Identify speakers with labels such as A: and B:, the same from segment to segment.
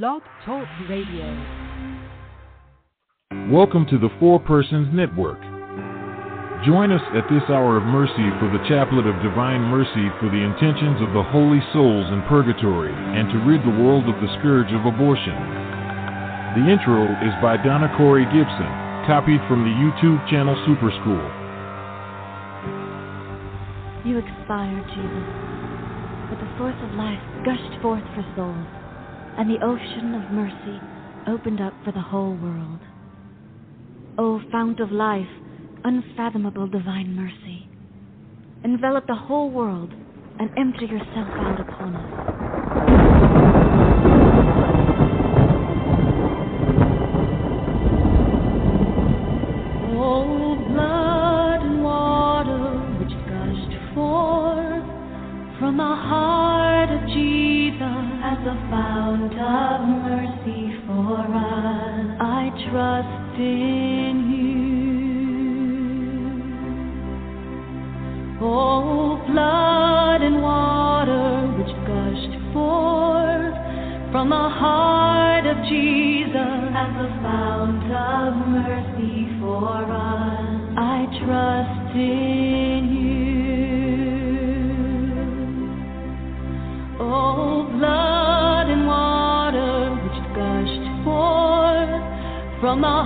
A: Blog Talk Radio.
B: Welcome to the Four Persons Network. Join us at this hour of mercy for the Chaplet of Divine Mercy for the intentions of the holy souls in purgatory and to rid the world of the scourge of abortion. The intro is by Donna Cori Gibson, copied from the YouTube channel Super School.
C: You expired, Jesus, but the source of life gushed forth for souls and the ocean of mercy opened up for the whole world. O fount of life, unfathomable divine mercy, envelop the whole world and empty yourself out upon us.
D: Trust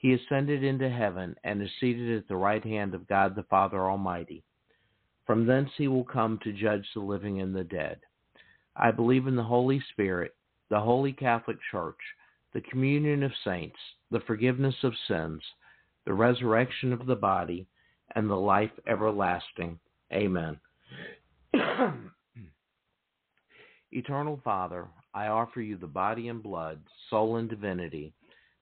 E: He ascended into heaven and is seated at the right hand of God the Father Almighty. From thence he will come to judge the living and the dead. I believe in the Holy Spirit, the Holy Catholic Church, the communion of saints, the forgiveness of sins, the resurrection of the body, and the life everlasting. Amen. Eternal Father, I offer you the body and blood, soul and divinity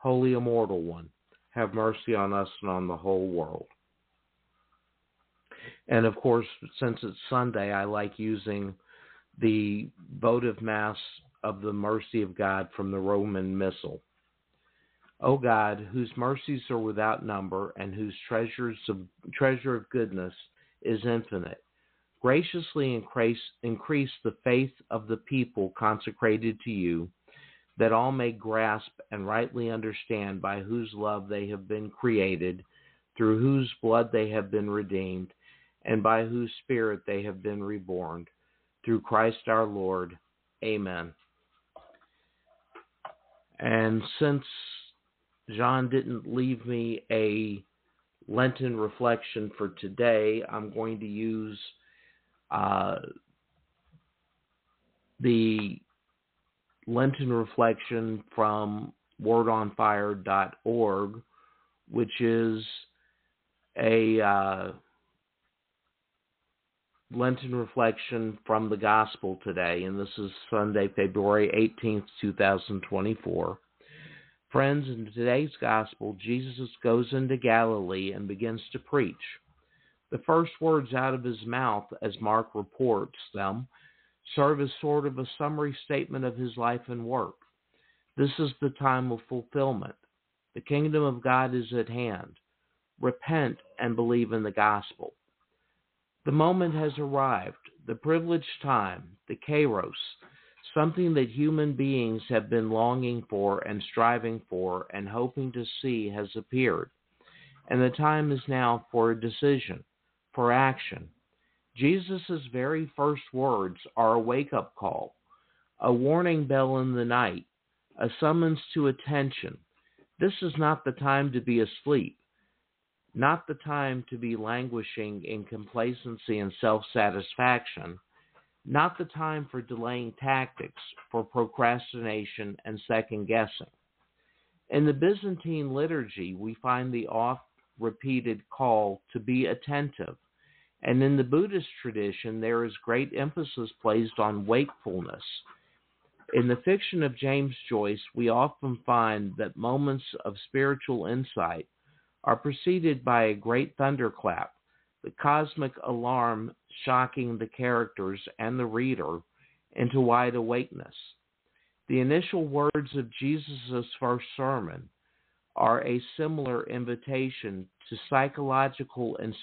E: Holy Immortal One, have mercy on us and on the whole world. And of course, since it's Sunday, I like using the votive Mass of the mercy of God from the Roman Missal. O God, whose mercies are without number and whose treasures of, treasure of goodness is infinite, graciously increase, increase the faith of the people consecrated to you, that all may grasp and rightly understand by whose love they have been created, through whose blood they have been redeemed, and by whose Spirit they have been reborn. Through Christ our Lord. Amen. And since John didn't leave me a Lenten reflection for today, I'm going to use uh, the Lenten reflection from wordonfire.org, which is a uh, Lenten reflection from the Gospel today, and this is Sunday, February 18th, 2024. Friends, in today's Gospel, Jesus goes into Galilee and begins to preach. The first words out of his mouth, as Mark reports them, serve as sort of a summary statement of his life and work. This is the time of fulfillment. The kingdom of God is at hand. Repent and believe in the gospel. The moment has arrived, the privileged time, the kairos, something that human beings have been longing for and striving for and hoping to see has appeared. And the time is now for a decision, for action. Jesus' very first words are a wake up call, a warning bell in the night, a summons to attention. This is not the time to be asleep not the time to be languishing in complacency and self satisfaction, not the time for delaying tactics, for procrastination and second guessing. In the Byzantine liturgy, we find the oft repeated call to be attentive. And in the Buddhist tradition, there is great emphasis placed on wakefulness. In the fiction of James Joyce, we often find that moments of spiritual insight are preceded by a great thunderclap, the cosmic alarm shocking the characters and the reader into wide awakeness. The initial words of Jesus' first sermon are a similar invitation to psychological and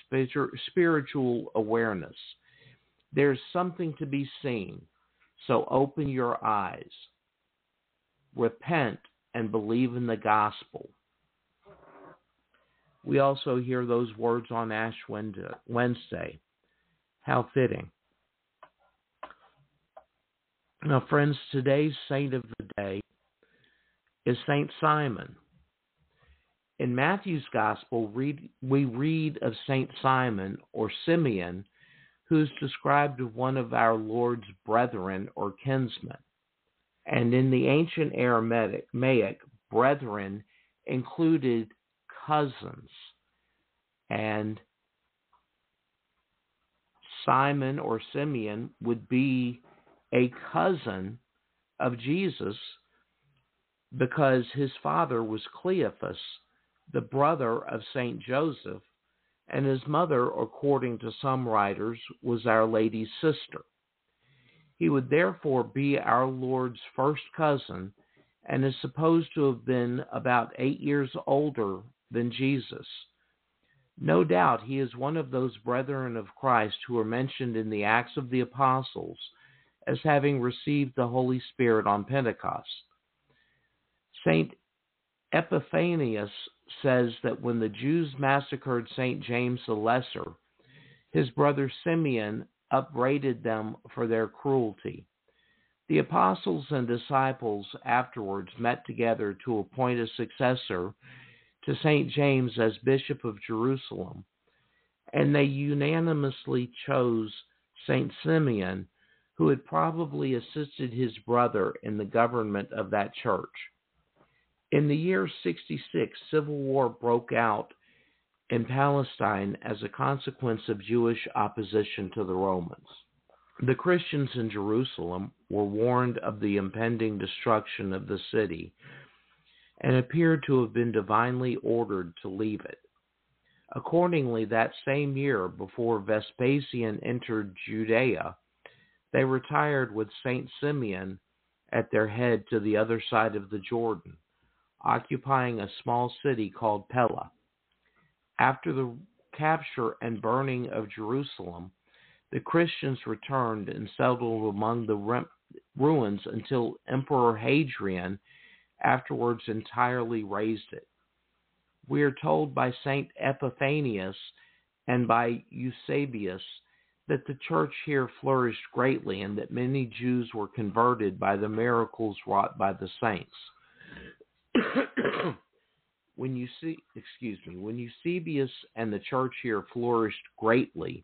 E: spiritual awareness. There's something to be seen, so open your eyes. Repent and believe in the gospel. We also hear those words on Ash Wednesday. How fitting. Now, friends, today's saint of the day is Saint Simon. In Matthew's Gospel, we read of Saint Simon or Simeon, who is described as one of our Lord's brethren or kinsmen. And in the ancient Aramaic, brethren included cousins. And Simon or Simeon would be a cousin of Jesus because his father was Cleophas, the brother of Saint Joseph, and his mother, according to some writers, was Our Lady's sister. He would therefore be our Lord's first cousin and is supposed to have been about eight years older than Jesus. No doubt he is one of those brethren of Christ who are mentioned in the Acts of the Apostles as having received the Holy Spirit on Pentecost. St. Epiphanius says that when the Jews massacred St. James the Lesser, his brother Simeon upbraided them for their cruelty. The apostles and disciples afterwards met together to appoint a successor to St. James as Bishop of Jerusalem, and they unanimously chose St. Simeon, who had probably assisted his brother in the government of that church. In the year 66, civil war broke out in Palestine as a consequence of Jewish opposition to the Romans. The Christians in Jerusalem were warned of the impending destruction of the city and appeared to have been divinely ordered to leave it. Accordingly, that same year, before Vespasian entered Judea, they retired with St. Simeon at their head to the other side of the Jordan, occupying a small city called Pella. After the capture and burning of Jerusalem, the Christians returned and settled among the ruins until Emperor Hadrian afterwards entirely razed it. We are told by St. Epiphanius and by Eusebius that the church here flourished greatly and that many Jews were converted by the miracles wrought by the saints. when you see, excuse me, when Eusebius and the church here flourished greatly,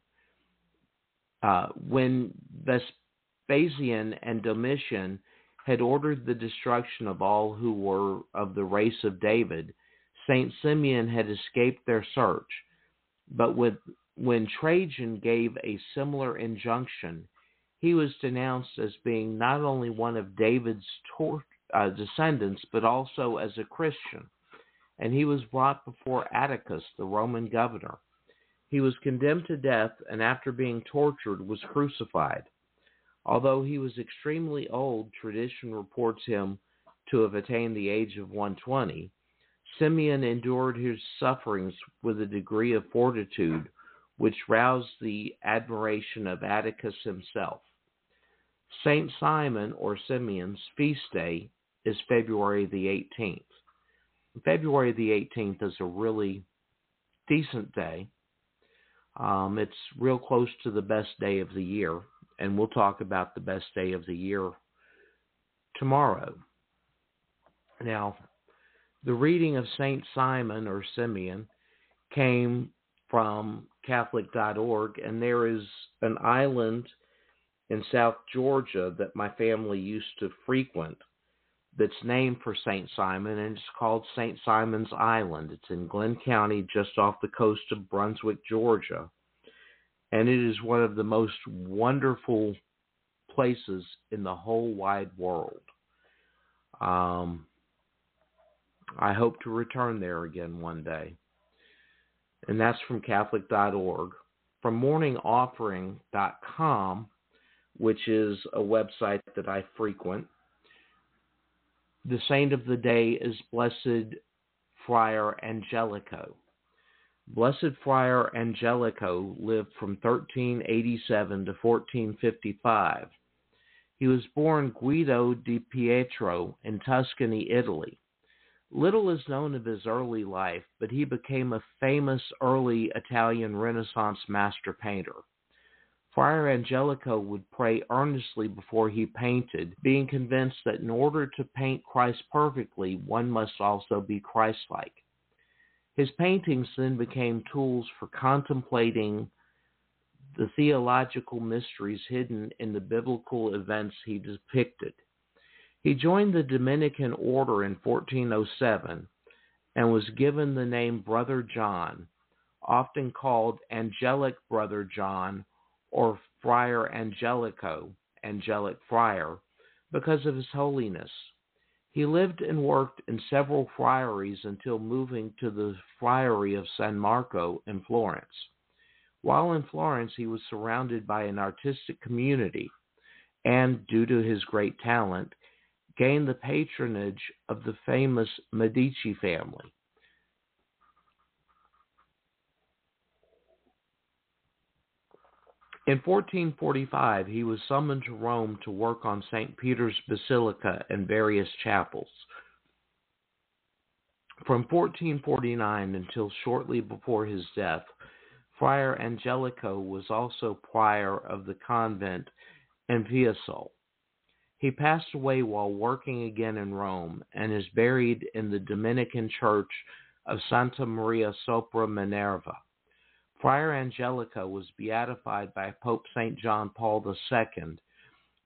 E: uh, when Vespasian and Domitian had ordered the destruction of all who were of the race of David, Saint Simeon had escaped their search. But with, when Trajan gave a similar injunction, he was denounced as being not only one of David's tor- uh, descendants, but also as a Christian. And he was brought before Atticus, the Roman governor. He was condemned to death, and after being tortured, was crucified. Although he was extremely old, tradition reports him to have attained the age of 120. Simeon endured his sufferings with a degree of fortitude which roused the admiration of Atticus himself. Saint Simon or Simeon's feast day is February the 18th. February the 18th is a really decent day. Um, it's real close to the best day of the year, and we'll talk about the best day of the year tomorrow. Now, the reading of St. Simon or Simeon came from Catholic.org, and there is an island in South Georgia that my family used to frequent that's named for St. Simon, and it's called St. Simon's Island. It's in Glynn County, just off the coast of Brunswick, Georgia. And it is one of the most wonderful places in the whole wide world. Um, I hope to return there again one day. And that's from Catholic.org. From morningoffering.com, which is a website that I frequent, the saint of the day is Blessed Friar Angelico. Blessed Friar Angelico lived from 1387 to 1455. He was born Guido di Pietro in Tuscany, Italy. Little is known of his early life, but he became a famous early Italian Renaissance master painter. Friar Angelico would pray earnestly before he painted, being convinced that in order to paint Christ perfectly, one must also be Christ-like. His paintings then became tools for contemplating the theological mysteries hidden in the biblical events he depicted. He joined the Dominican order in 1407 and was given the name Brother John, often called Angelic Brother John or Friar Angelico, Angelic Friar, because of his holiness. He lived and worked in several friaries until moving to the Friary of San Marco in Florence. While in Florence, he was surrounded by an artistic community and, due to his great talent, gained the patronage of the famous Medici family. In 1445, he was summoned to Rome to work on St. Peter's Basilica and various chapels. From 1449 until shortly before his death, Friar Angelico was also prior of the convent in Fiesole. He passed away while working again in Rome and is buried in the Dominican church of Santa Maria sopra Minerva. Friar Angelico was beatified by Pope St. John Paul II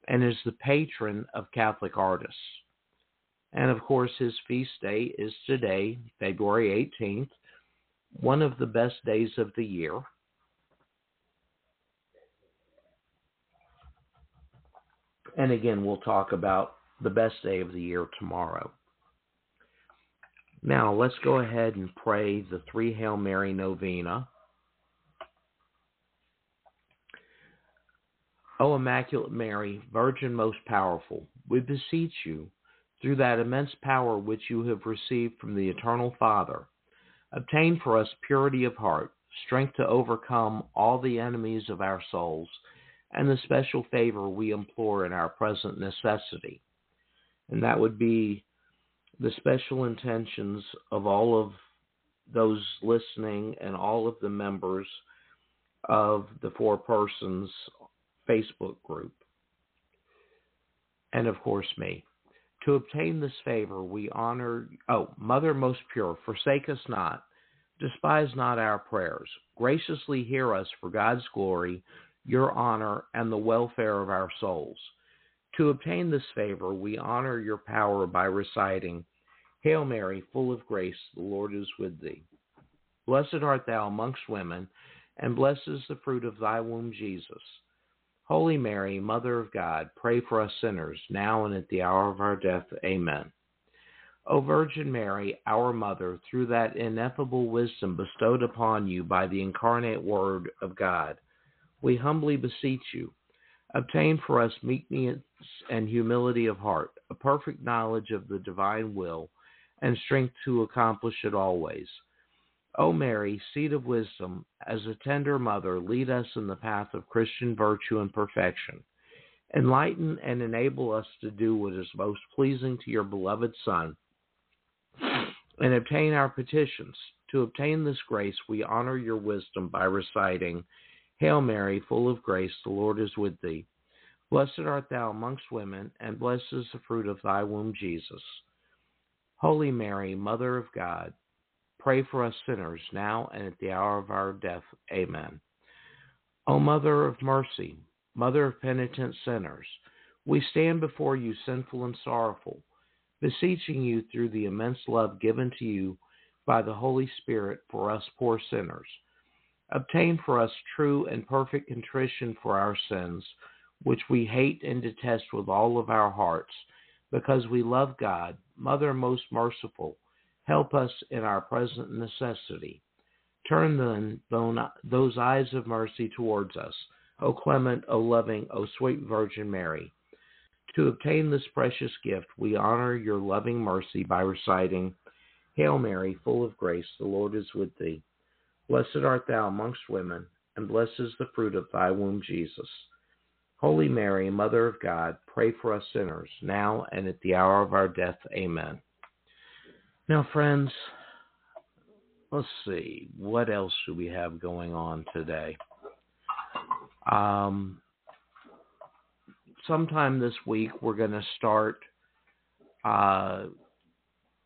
E: and is the patron of Catholic artists. And of course, his feast day is today, February 18th, one of the best days of the year. And again, we'll talk about the best day of the year tomorrow. Now, let's go ahead and pray the three Hail Mary novena. O Immaculate Mary, Virgin most powerful, we beseech you, through that immense power which you have received from the Eternal Father, obtain for us purity of heart, strength to overcome all the enemies of our souls, and the special favor we implore in our present necessity. And that would be the special intentions of all of those listening and all of the members of the Four Persons Facebook group. And of course, me. To obtain this favor, we honor, oh, Mother most pure, forsake us not, despise not our prayers. Graciously hear us for God's glory, your honor, and the welfare of our souls. To obtain this favor, we honor your power by reciting, Hail Mary, full of grace, the Lord is with thee. Blessed art thou amongst women, and blessed is the fruit of thy womb, Jesus. Holy Mary, Mother of God, pray for us sinners, now and at the hour of our death. Amen. O Virgin Mary, our Mother, through that ineffable wisdom bestowed upon you by the incarnate Word of God, we humbly beseech you, obtain for us meekness and humility of heart, a perfect knowledge of the divine will, and strength to accomplish it always O Mary, seat of wisdom, as a tender mother, lead us in the path of Christian virtue and perfection. Enlighten and enable us to do what is most pleasing to your beloved Son, and obtain our petitions. To obtain this grace, we honor your wisdom by reciting, Hail Mary, full of grace, the Lord is with thee. Blessed art thou amongst women, and blessed is the fruit of thy womb, Jesus. Holy Mary, Mother of God, Pray for us sinners, now and at the hour of our death. Amen. O Mother of mercy, Mother of penitent sinners, we stand before you sinful and sorrowful, beseeching you through the immense love given to you by the Holy Spirit for us poor sinners. Obtain for us true and perfect contrition for our sins, which we hate and detest with all of our hearts, because we love God, Mother most merciful Help us in our present necessity. Turn then those eyes of mercy towards us, O clement, O loving, O sweet Virgin Mary. To obtain this precious gift, we honor your loving mercy by reciting, Hail Mary, full of grace, the Lord is with thee. Blessed art thou amongst women, and blessed is the fruit of thy womb, Jesus. Holy Mary, Mother of God, pray for us sinners, now and at the hour of our death. Amen. Now, friends, let's see. What else do we have going on today? Um, sometime this week, we're going to start uh,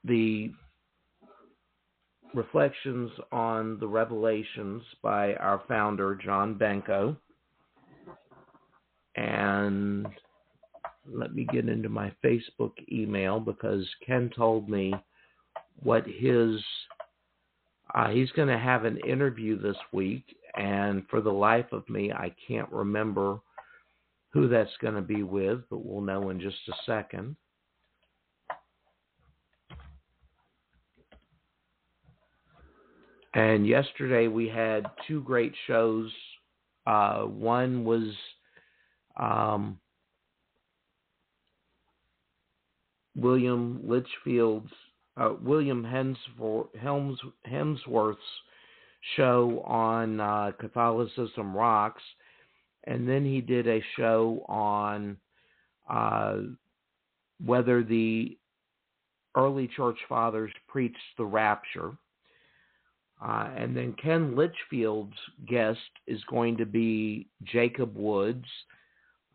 E: the reflections on the revelations by our founder, John Benko. And let me get into my Facebook email because Ken told me what his uh, he's going to have an interview this week, and for the life of me, I can't remember who that's going to be with, but we'll know in just a second. And yesterday we had two great shows. Uh, one was um, William Litchfield's uh, William Hemsworth's show on uh, Catholicism Rocks, and then he did a show on uh, whether the early church fathers preached the rapture. Uh, and then Ken Litchfield's guest is going to be Jacob Woods.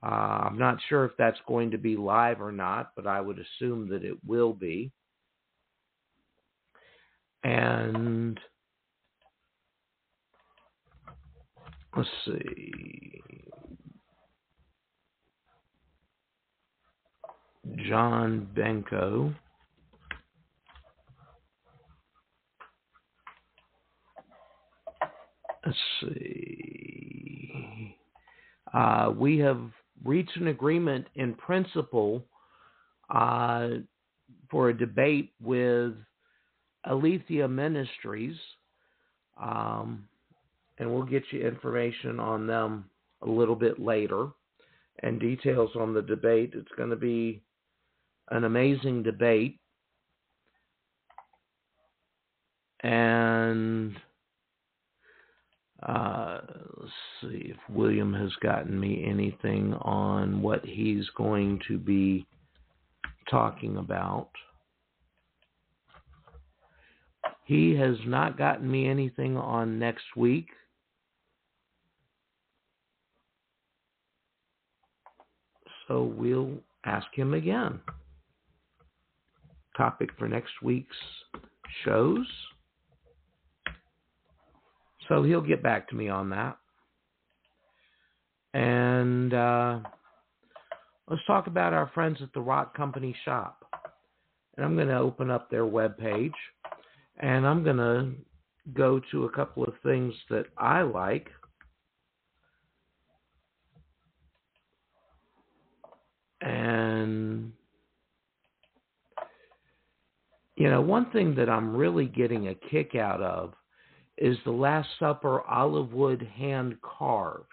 E: Uh, I'm not sure if that's going to be live or not, but I would assume that it will be and let's see. John Benko. Let's see. Uh, we have reached an agreement in principle uh, for a debate with Aletheia Ministries, um, and we'll get you information on them a little bit later and details on the debate. It's going to be an amazing debate. And uh, let's see if William has gotten me anything on what he's going to be talking about. He has not gotten me anything on next week. So we'll ask him again. Topic for next week's shows. So he'll get back to me on that. And uh, let's talk about our friends at the Rock Company Shop. And I'm going to open up their web page and I'm going to go to a couple of things that I like. And, you know, one thing that I'm really getting a kick out of is the Last Supper olive wood hand carved.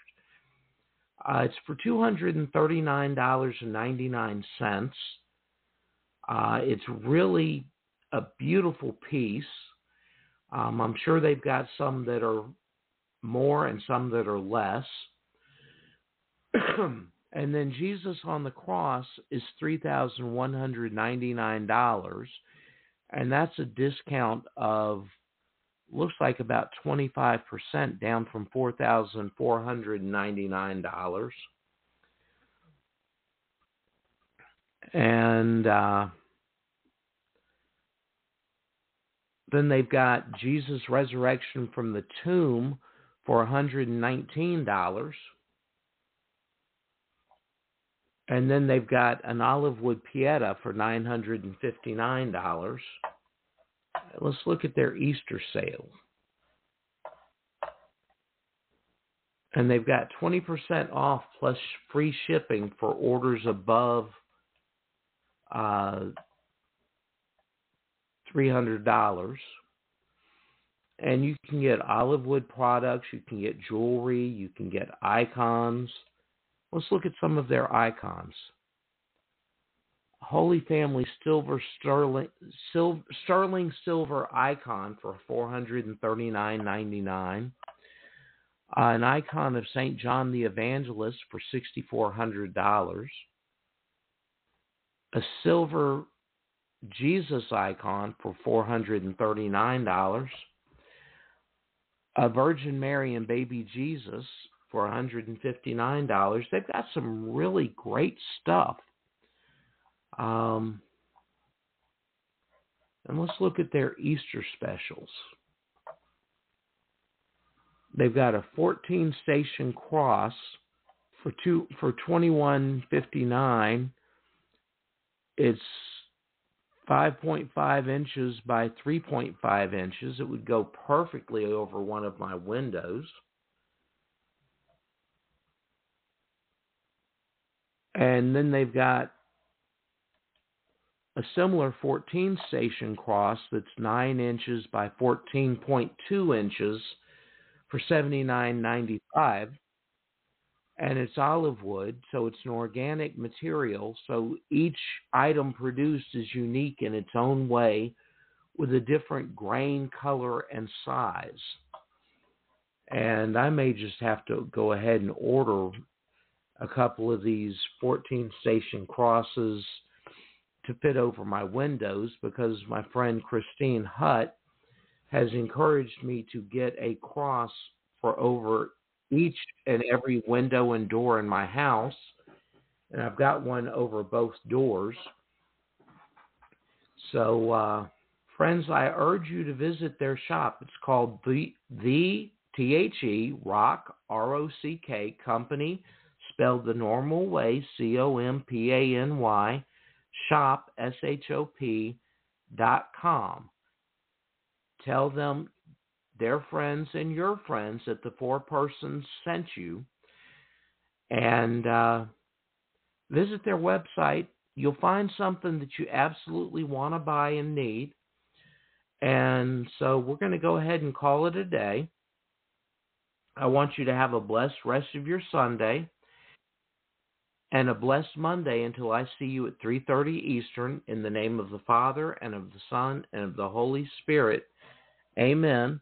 E: Uh, it's for $239.99. Uh, it's really a beautiful piece. Um, I'm sure they've got some that are more and some that are less. and then Jesus on the cross is $3,199. And that's a discount of, looks like about 25% down from $4,499. And, uh, Then they've got Jesus' resurrection from the tomb for $119. And then they've got an olive wood pieta for $959. Let's look at their Easter sale. And they've got 20% off plus free shipping for orders above uh, $300. And you can get olive wood products, you can get jewelry, you can get icons. Let's look at some of their icons. Holy Family Silver Sterling, Sil, Sterling Silver icon for $439.99. Uh, an icon of St. John the Evangelist for $6,400. A silver Jesus icon for $439, a Virgin Mary and Baby Jesus for $159. They've got some really great stuff. Um, and let's look at their Easter specials. They've got a 14 station cross for two for 21.59. It's 5.5 inches by 3.5 inches. It would go perfectly over one of my windows. And then they've got a similar 14 station cross that's 9 inches by 14.2 inches for 79.95 and it's olive wood, so it's an organic material. So each item produced is unique in its own way with a different grain, color, and size. And I may just have to go ahead and order a couple of these 14 station crosses to fit over my windows because my friend Christine Hutt has encouraged me to get a cross for over each and every window and door in my house, and I've got one over both doors. So, uh, friends, I urge you to visit their shop. It's called the the T H E Rock R O C K Company, spelled the normal way, C O M P A N Y, shop S H O P dot com. Tell them their friends and your friends that the four persons sent you and uh, visit their website. You'll find something that you absolutely want to buy and need. And so we're going to go ahead and call it a day. I want you to have a blessed rest of your Sunday and a blessed Monday until I see you at 3:30 Eastern in the name of the Father and of the Son and of the Holy Spirit. Amen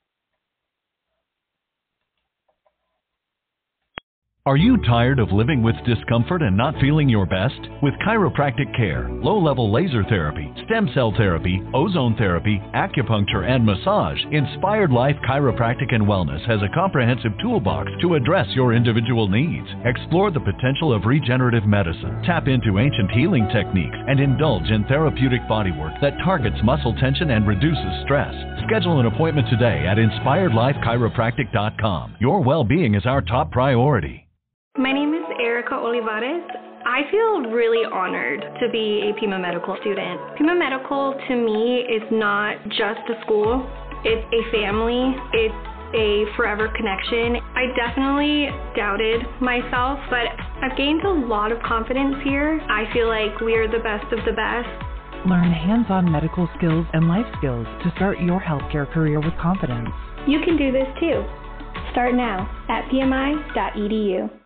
A: Are you tired of living with discomfort and not feeling your best? With chiropractic care, low level laser therapy, stem cell therapy, ozone therapy, acupuncture, and massage, Inspired Life Chiropractic and Wellness has a comprehensive toolbox to address your individual needs. Explore the potential of regenerative medicine, tap into ancient healing techniques, and indulge in therapeutic bodywork that targets muscle tension and reduces stress. Schedule an appointment today at inspiredlifechiropractic.com. Your well being is our top priority.
F: My name is Erica Olivares. I feel really honored to be a Pima Medical student. Pima Medical to me is not just a school, it's a family, it's a forever connection. I definitely doubted myself, but I've gained a lot of confidence here. I feel like we are the best of the best.
G: Learn hands on medical skills and life skills to start your healthcare career with confidence.
F: You can do this too. Start now at pmi.edu.